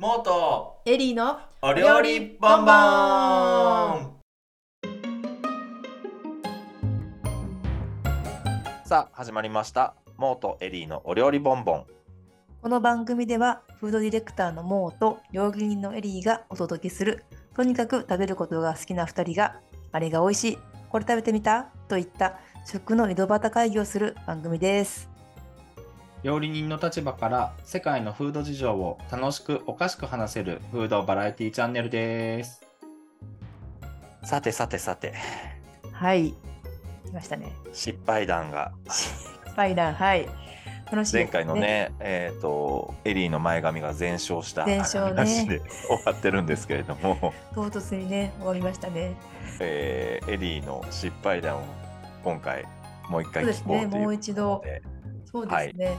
モートエリーのお料理ボンボン。さあ始まりました。モートエリーのお料理ボンボン。この番組ではフードディレクターのモーと料理人のエリーがお届けするとにかく食べることが好きな2人があれが美味しいこれ食べてみたといった食の井戸端会議をする番組です料理人の立場から世界のフード事情を楽しくおかしく話せるフードバラエティチャンネルです。さてさてさて。はい。来ましたね。失敗談が。スパイダーはい楽しい前回のねえっ、とエリーの前髪が全焼した全焼ね。話で終わってるんですけれども、唐突にね終わりましたね。えーエリーの失敗談を今回もう一回聞こうということで。ね。もう一度そうですね、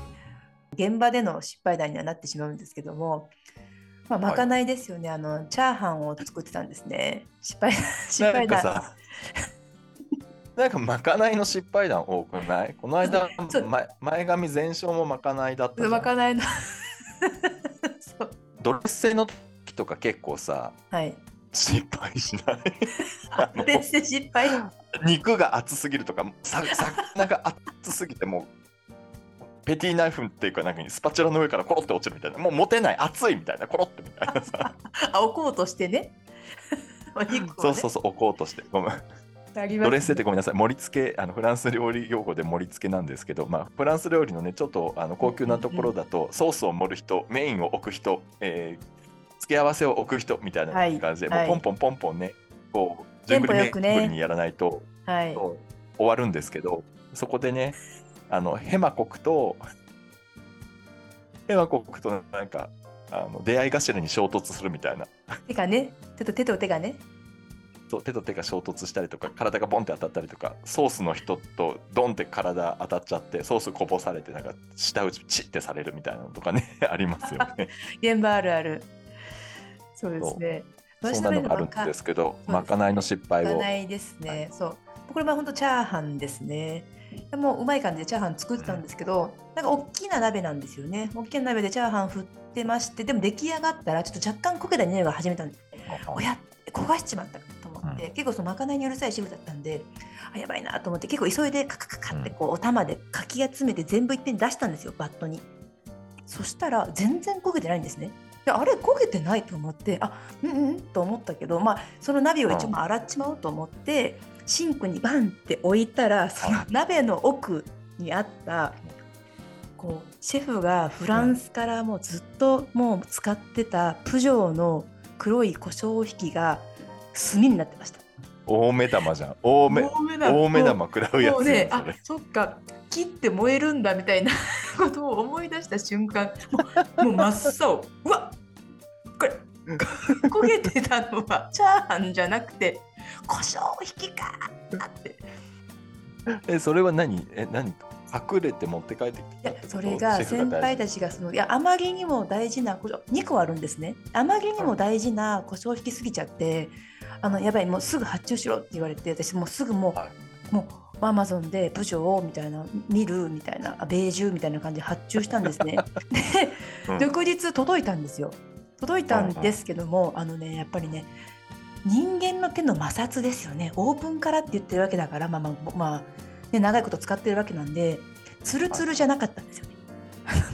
現場での失敗談にはなってしまうんですけどもまあ、まかないですよね、あのチャーハンを作ってたんですね。失敗 失なん敗談かさなんかまかないの失敗談多くない？この間前前髪全焼もまかないだったまかないの。そう。ドレッセの時とか結構さはい。失敗しない？あレ失敗。肉が熱すぎるとかさ魚が熱すぎてもうペティナイフっていうかなんかスパチュラの上からコロって落ちるみたいな。もう持てない。熱いみたいな。コロってみたいなさ。あ置こうとしてね。ね、そうそうそう置こうとして。ごめん。ね。ドレッセってごめんなさい。盛り付けあのフランス料理用語で盛り付けなんですけど、まあ、フランス料理のねちょっとあの高級なところだと、ソースを盛る人メインを置く人、えー付け合わせを置く人みたいなはい。感じで、はい。もうポンポンポンポンねこう順繰りめポよくね。にやらないとはい。終わるんですけどそこでねあのヘマコクとヘマコクとなんかあの出会い頭に衝突するみたいな。手がね手と手と手がね。そう手と手が衝突したりとか体がボンって当たったりとかソースの人とドンって体当たっちゃってソースこぼされてなんか舌打ちチッてされるみたいなのとかね ありますよね。現場あるある。そうですね。そんなのがあるんですけどまかないの失敗を。まかないですね、そう。これは本当チャーハンですねでもうまい感じでチャーハン作ってたんですけど、なんか大きな鍋なんですよね。大きな鍋でチャーハン振ってましてでも出来上がったらちょっと若干焦げた匂いが始めたんです。おや焦がしちまったと思って、結構そのまかないにうるさい主婦だったんであやばいなと思って結構急いでカカカカってこうお玉でかき集めて全部いっぺんに出したんですよバットに。そしたら全然焦げてないんですね。であれ焦げてないと思ってあうんうんと思ったけどまあその鍋を一応洗っちまおうと思って、シンクにバンって置いたらその鍋の奥にあったこうシェフがフランスからもうずっともう使ってたプジョーの黒い胡椒引きが炭になってました。大目玉じゃん。大目大目玉。大目玉食らうやもうね、あそっか。切って燃えるんだみたいなことを思い出した瞬間もうもう真っ青。うわこれ焦げてたのはチャーハンじゃなくて胡椒引きかって。えそれは何？え何？隠れて持って帰ってきて。ことそれが先輩たちがそのいやあまりにも大事な胡椒2個あるんですね。あまりにも大事な胡椒引きすぎちゃってあのやばいもうすぐ発注しろって言われて私もうすぐもう、はい。もうアマゾンでプジョーみたいな見るみたいなあベージュみたいな感じで発注したんですね。で、うん。翌日届いたんですよ。届いたんですけども、あのねやっぱりね人間の手の摩擦ですよね。オープンからって言ってるわけだからまあまあ、まあね、長いこと使ってるわけなんでツルツルじゃなかったんですよね。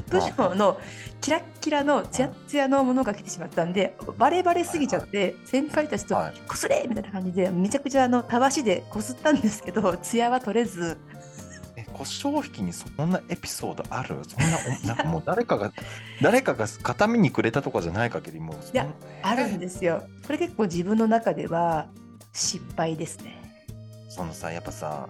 プジョーのキラッキラのツヤッツヤのものが来てしまったんでバレバレすぎちゃって先輩たちとはい。こすれみたいな感じでめちゃくちゃあのたわしでこすったんですけどツヤは取れずえ胡椒引きにそんなエピソードある？そんなお なんかもう誰かが誰かが形見にくれたとかじゃない限りもういやあるんですよ。これ結構自分の中では失敗ですね。そのさやっぱさ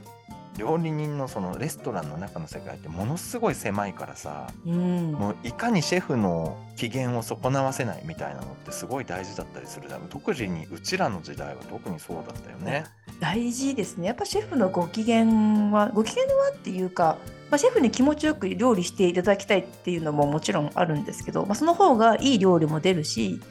料理人のそのレストランの中の世界ってものすごい狭いからさうん、もういかにシェフの機嫌を損なわせないみたいなのってすごい大事だったりするだろう特にうちらの時代は特にそうだったよね。大事ですね。やっぱシェフのご機嫌はご機嫌はっていうか、まあ、シェフに気持ちよく料理していただきたいっていうのももちろんあるんですけど、まあ、その方がいい料理も出るし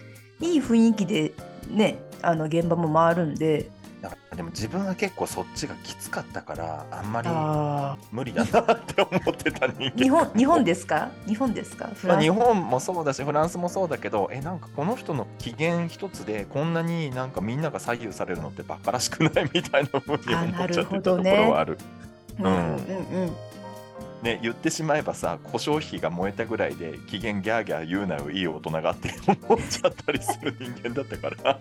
いい雰囲気でねあの現場も回るんでだからでも自分は結構そっちがきつかったからあんまりあ無理だなって思ってた人間。ー日本日本ですか？日本ですか？フまあ、ランス？日本もそうだしフランスもそうだけどえなんかこの人の機嫌一つでこんなになんかみんなが左右されるのってバカらしくないみたいなふうにあ思っちゃってたところはある。うん。うんうんね、言ってしまえばさ故障費が燃えたぐらいで機嫌ギャーギャー言うなよいい大人がって思っちゃったりする人間だったから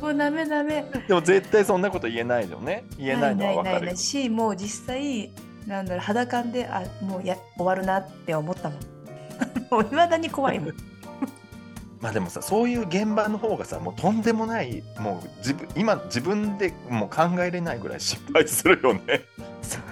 もうダメダメ。でも絶対そんなこと言えないよね。言えないのは分かるよないない。ないしもう実際なんだろう肌感であもうや終わるなって思ったもん。もう未だに怖いもん。まあでもさそういう現場の方がさもうとんでもないもう自分今自分でもう考えれないぐらい失敗するよね。そう。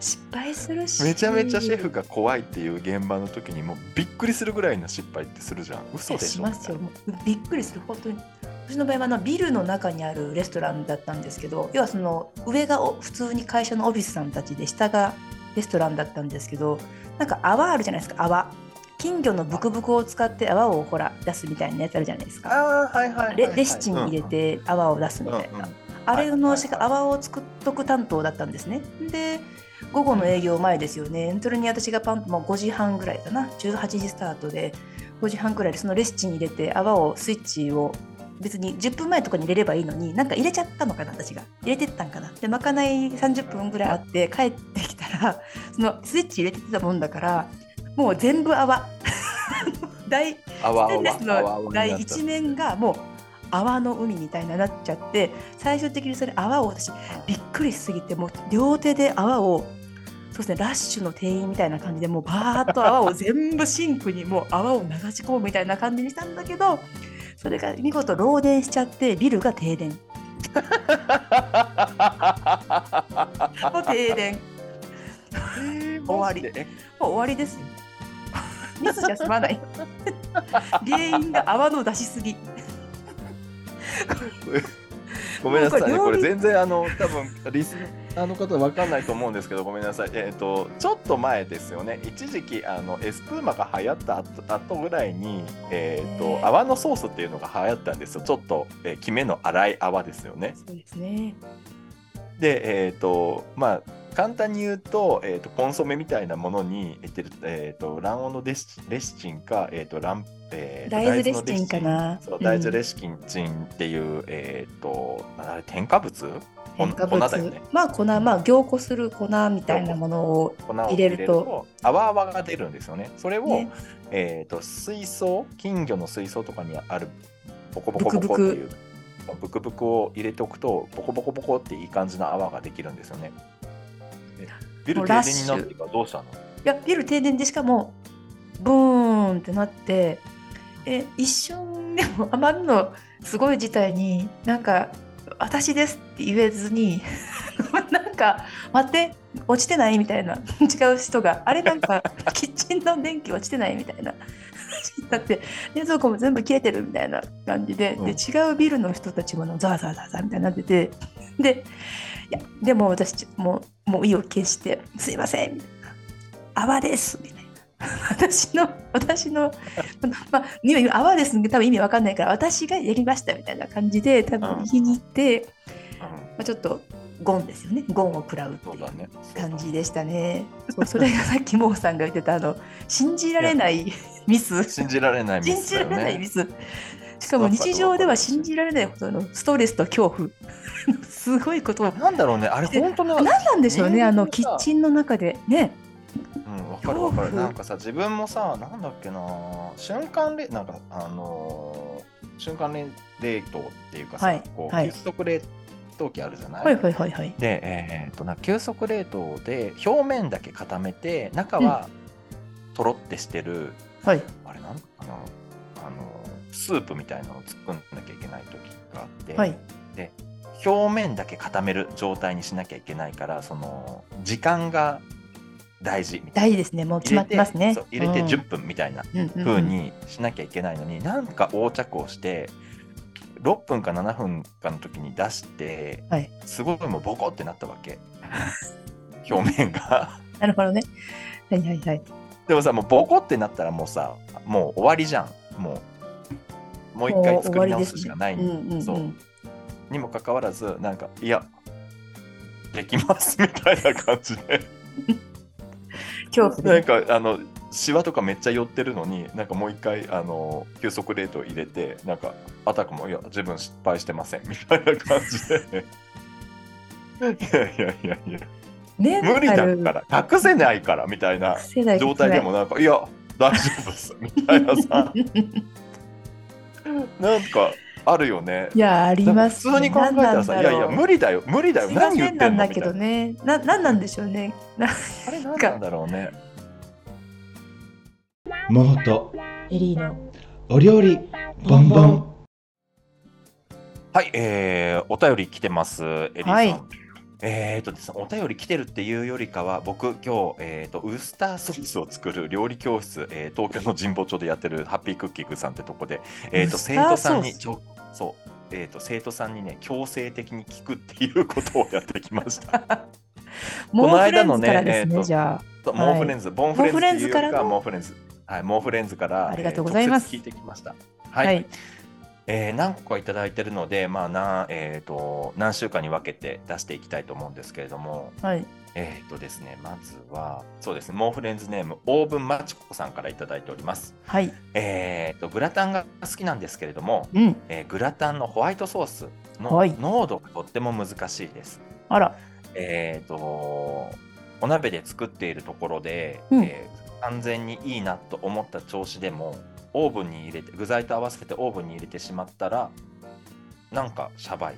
失敗するし。めちゃめちゃシェフが怖いっていう現場の時にもうびっくりするぐらいの失敗ってするじゃん。嘘でしょ。しますよ。びっくりする。本当に私の場合はあのビルの中にあるレストランだったんですけど要はその上がお普通に会社のオフィスさんたちで下がレストランだったんですけどなんか泡あるじゃないですか泡。金魚のブクブクを使って泡をほら出すみたいなやつあるじゃないですか。ああはいはいはい、レレシチン入れて泡を出すみたいな、あれのしか泡を作っとく担当だったんですね。で午後の営業前ですよね。それに私がパンともう5時半ぐらいかな。18時スタートで5時半ぐらいでそのレシチン入れて泡をスイッチを別に10分前とかに入れればいいのになんか入れちゃったのかな私が。入れてったんかな。でまかない30分ぐらいあって帰ってきたらそのスイッチ入れてたもんだからもう全部泡。大泡ステンレスの台一一面がもう泡の海みたいになっちゃって最終的にそれ泡を私びっくりしすぎてもう両手で泡をそうですねラッシュの店員みたいな感じでもうバーッと泡を全部シンクにもう泡を流し込むみたいな感じにしたんだけどそれが見事漏電しちゃってビルが停電。もう停電。終わり。えもう終わりですよ。ミスじゃ済まない。原因が泡の出しすぎ。ごめんなさいね、これ全然あの多分リスナーの方わかんないと思うんですけど、ごめんなさい。えっ、とちょっと前ですよね。一時期あのエスプーマが流行った後後ぐらいに、えっ、ねと泡のソースっていうのが流行ったんですよ。ちょっと、えー、キメの粗い泡ですよね。そうですねで、えっ、とまあ簡単に言うと、えー、とコンソメみたいなものに、えー、と卵黄のレシレシチンか、えー、とランえーと大豆レシチンかなそううん大豆レシチンっていう、えっ、とあれ添加物添加物ね。まあ粉まあ凝固する粉みたいなものを入れると泡々が出るんですよね。それを、ね。えっ、と水槽金魚の水槽とかにあるボコボコボコっていうブクブク。を入れておくとボコボコボコっていい感じの泡ができるんですよね。えビル停電になってからどうしたの？いやビル停電でしかもブーンってなってえ一瞬でもあまりのすごい事態になんか「私です」って言えずに なんか「待って落ちてない?」みたいな違う人が「あれなんか キッチンの電気落ちてない?」みたいな話になって冷蔵庫も全部切れてるみたいな感じで,、うんで違うビルの人たちもザーザーザーザーみたいになっててでいやでも私もうもう意を決して「すいません」みたいな「泡です」みたいな。私の私のまあ今泡ですけど多分意味わかんないから私がやりましたみたいな感じで多分言いに行って、うん。まあ、ちょっとゴンですよね。ゴンを食らうっていう感じでしたね。そうそれがさっきモーさんが言ってたあの信じられないミス。信じられないミ信じられないミス。しかも日常では信じられないほどのストレスと恐怖。すごいことをなんだろうね。あれ本当に何なんでしょうね。あのキッチンの中で。ねうん、わかるわかる。なんかさ、自分もさ、なんだっけな、瞬間冷、なんか、あのー瞬間冷冷凍っていうかさ、はいこう、はい。急速冷凍機あるじゃない、はいはいはいはい。で、えーっとな、急速冷凍で表面だけ固めて、中はとろってしてる、はい。あれなんかな、あのースープみたいなのを作んなきゃいけない時があって、はい。表面だけ固める状態にしなきゃいけないから、その、時間が大事みたいな。大事ですね。もう決まってますね。入れてうん。10分みたいなうんうにしなきゃいけないのに、なんか横着をして6分か7分かの時に出して、はい。すごいもうボコってなったわけ。表面が。なるほどね。はいはいはい。でもさもうボコってなったらもうさもう終わりじゃん。もうもう一回作り直すしかない、うんう。んうんそうにもかかわらずなんかいやできますみたいな感じで なんで。かあのシワとかめっちゃ寄ってるのになんかもう一回あの急速冷凍入れてなんかあたかもいや自分失敗してません。みたいな感じで。いやいやいやいや。無理だから。隠せないからみたいな状態でもなんかいや大丈夫です。みたいなさ。なんかあるよね。いやあります、普通に考えたらさいやいや無理理だよ。無理だよ。何言ってせんなんんだけどね。な。なんなんでしょうね。なあれ何なんだろうね。モートエリーの。お料理ボンボン。はい、えー、お便り来てます、エリーさん。はい。えーとですね、お便り来てるっていうよりかは、僕、今日、えーと、ウスターソースを作る料理教室、えー東京の神保町でやってるハッピークッキングさんってとこで、えーと、生徒さんに、ちょそう、えーと、生徒さんにね、強制的に聞くっていうことをやってきました。モーフレン間のねね、えーとじゃそうはい。モーフレンズ、ボンフレンズっていうよりかモーフレンズからの？はモーフレンズ。はい、モーフレンズから、ありがとうございます。えー聞いてきました。あはい。えー何個かいただいてるので、まあなえー、と何週間に分けて出していきたいと思うんですけれども、はいえーとですね、まずはそうですね、モーフレンズネームオーブンマチコさんからいただいております。はい。えー、とグラタンが好きなんですけれども、うん。えーグラタンのホワイトソースのはい。濃度がとっても難しいです。あら。えー、とお鍋で作っているところで、うん。えー完全にいいなと思った調子でもオーブンに入れて具材と合わせてオーブンに入れてしまったらなんかシャバい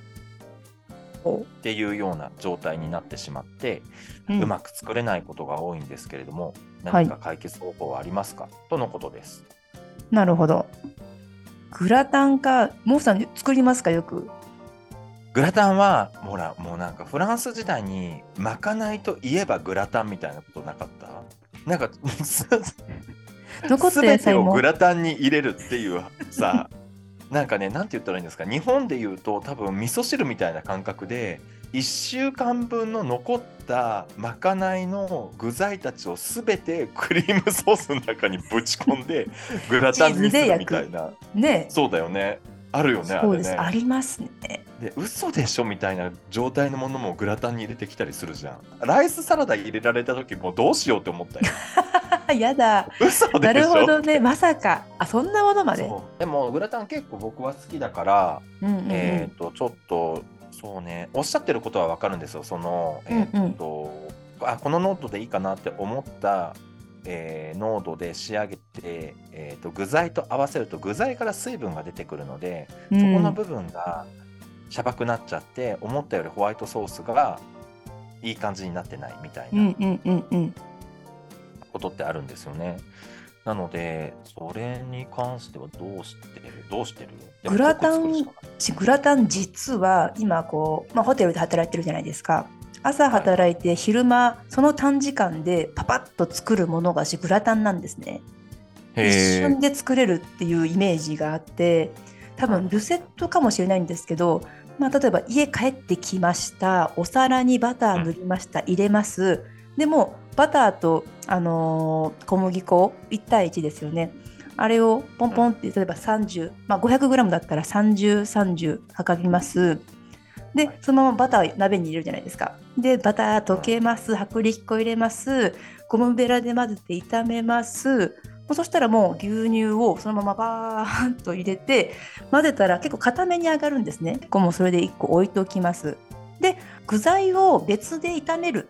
っおていうような状態になってしまって、ううんまく作れないことが多いんですけれどもはい。何か解決方法はありますか、とのことです。なるほど。グラタンかモーフさん作りますか？よく。グラタンはほらもうなんかフランス時代にまかないといえばグラタンみたいなことなかった？なんか残った野全てをグラタンに入れるっていうさなんかねなんて言ったらいいんですか。日本で言うと多分味噌汁みたいな感覚で1週間分の残ったまかないの具材たちを全てクリームソースの中にぶち込んでグラタンにするみたいな。ね。そうだよねあるよねあそうです、れね。ありますね。で嘘でしょみたいな状態のものもグラタンに入れてきたりするじゃん。ライスサラダ入れられた時もうどうしようって思ったよ。やだ。嘘でしょ？なるほどね。まさか。あそんなものまで？でもグラタン結構僕は好きだから、うんうんうん。えっ、とちょっとそうね。おっしゃってることはわかるんですよ。そのえっ、と、あこのノートでいいかなって思った、えー濃度で仕上げて、えー、と具材と合わせると具材から水分が出てくるので、うん。そこの部分がしゃばくなっちゃって思ったよりホワイトソースがいい感じになってないみたいうんなことってあるんですよね。なのでそれに関してはどうしてるどうしてる？グラタングラタン実は今こう、まあ、ホテルで働いてるじゃないですか朝働いて昼間その短時間でパパッと作るものが私グラタンなんですね。一へ瞬で作れるっていうイメージがあって多分ルセットかもしれないんですけど、まあ、例えば家帰ってきましたお皿にバター塗りました、入れます。でもバターと、あのー小麦粉1対1ですよね。あれをポンポンって例えば30、まあ、500g だったら3030測りますでそのままバター鍋に入れるじゃないですかでバター溶けます薄力粉入れますゴムベラで混ぜて炒めますそしたらもう牛乳をそのままバーッと入れて混ぜたら結構固めに上がるんですね。こうもうそれで1個置いておきます。で具材を別で炒める。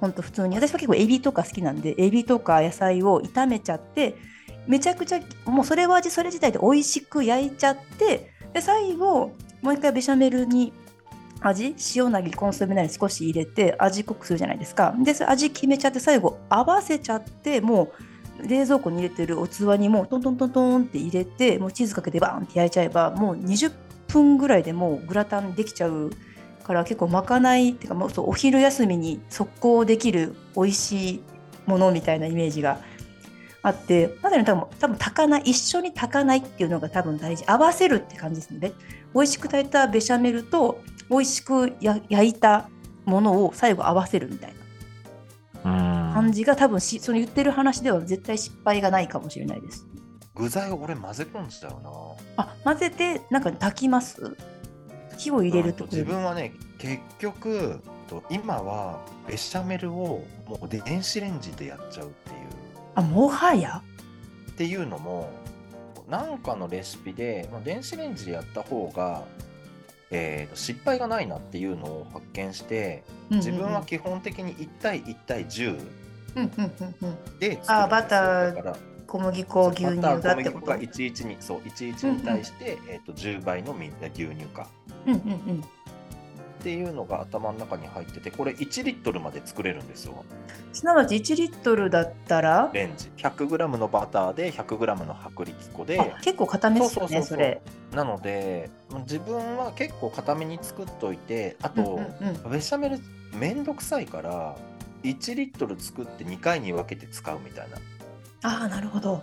ほんと普通に私は結構エビとか好きなんでエビとか野菜を炒めちゃってめちゃくちゃもうそれは味それ自体で美味しく焼いちゃってで最後もう一回ベシャメルに味塩なりコンソメなり少し入れて味濃くするじゃないですか。で味決めちゃって最後合わせちゃってもう冷蔵庫に入れてるお器にもうトントントントンって入れてもうチーズかけてバーンって焼いちゃえばもう20分ぐらいでもうグラタンできちゃうから結構まかないっていうかもうお昼休みに速攻できる美味しいものみたいなイメージがあってまさに多分多分炊かない一緒に炊かないっていうのが多分大事。合わせるって感じですので美味しく炊いたベシャメルと美味しくや焼いたものを最後合わせるみたいな。うん。感じが多分しその言ってる話では絶対失敗がないかもしれないです。具材を俺混ぜ込んじゃうな。あ混ぜてなんか炊きます？火を入れると自分はね結局と今はベシャメルをもう電子レンジでやっちゃうっていう。あもはや？っていうのもなんかのレシピで、まあ、電子レンジでやった方が、えーと失敗がないなっていうのを発見して自分は基本的に1対1対10うんうんうんうん。で作あバター小麦粉牛乳がってこと？バター小麦粉が11にそう11に対して、えー、と10倍のみ牛乳か。うんうんうんっていうのが頭の中に入っててこれ1リットルまで作れるんですよ。すなわち1リットルだったら？レンジ。100g のバターで 100g の薄力粉で。あ結構固めですよねそうそうそうそう。それ。なので自分は結構固めに作っといてあと、うんうんうん。ベシャメルめんどくさいから1リットル作って2回に分けて使うみたいな。ああなるほど。うん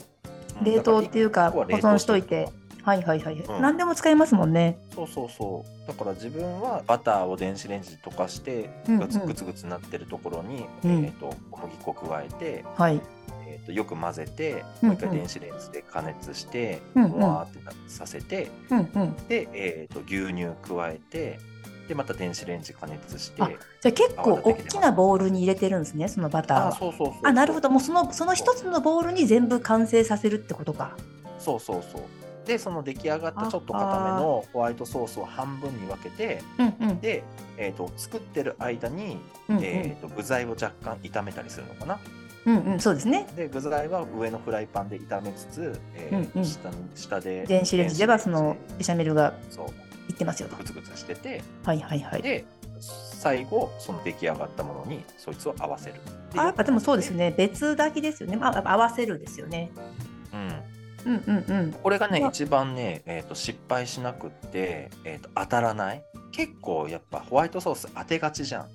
冷凍っていうか。保存しといてはいはいはい、うん。何でも使えますもんね。そうそうそう。だから自分はバターを電子レンジで溶かしてうんうん。グツグツグツなってるところに、うんえー、と小麦粉加えて、はい。えー、とよく混ぜてうんうん。もう一回電子レンジで加熱して、うんうん。もわーってなさせてうんうん。で、えー、と牛乳加えてでまた電子レンジ加熱してあじゃあ結構大きなボウルに入れてるんですねそのバターあはそうそうそう。あなるほど。もうそのその一つのボウルに全部完成させるってことか。そうそうそうでその出来上がったちょっと固めのホワイトソースを半分に分けてうんうん。で、えー、と作ってる間に、うんうん。えー、と具材を若干炒めたりするのかな。うんうんそうですね。で具材は上のフライパンで炒めつつ、えーうんうん。下の下で電子レンジではそのベシャメルがそう。いってますよと。グツグツしててはいはいはい。で最後その出来上がったものにそいつを合わせるあやっぱでもそうですね。別炊きですよね、まあ、合わせるですよねうんうんうん。うんこれがねまあ。一番ね、えー、と失敗しなくって、えー、と当たらない？結構やっぱホワイトソース当てがちじゃん、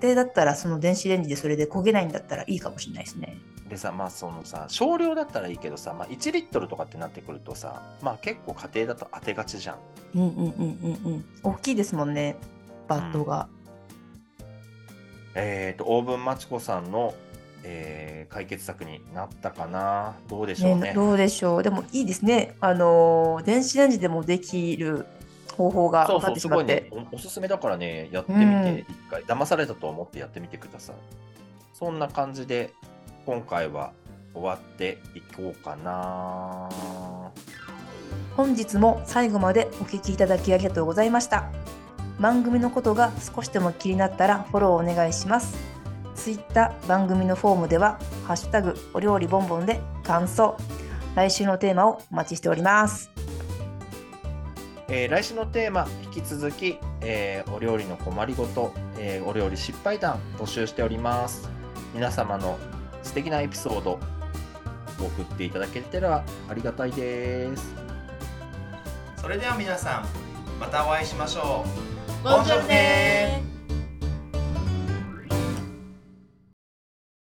家庭だったらその電子レンジでそれで焦げないんだったらいいかもしれないですね。うん、でさまあそのさ少量だったらいいけどさ、まあ、1リットルとかってなってくるとさまあ結構家庭だと当てがちじゃん。うんうんうんうんうん。大きいですもんねバットが、えー、とオーブンマチコさんの、えー解決策になったかな。どうでしょうね。ねどうでしょう。でもいいですね。あのー電子レンジでもできる方法が分かってそうそうすしまって。ごいね。おおすすめだからねやってみうん。て一回。騙されたと思ってやってみてください。そんな感じで今回は終わっていこうかな。本日も最後までお聞きいただきありがとうございました。番組のことが少しでも気になったらフォローお願いしますツイッター番組のフォームでは「ハッシュタグお料理ボンボン」で感想来週のテーマをお待ちしております。えー来週のテーマ引き続き、えーお料理の困りごと、えーお料理失敗談募集しております。皆様の素敵なエピソード送っていただけたらありがたいです。それでは皆さんまたお会いしましょう。ボンジョルネ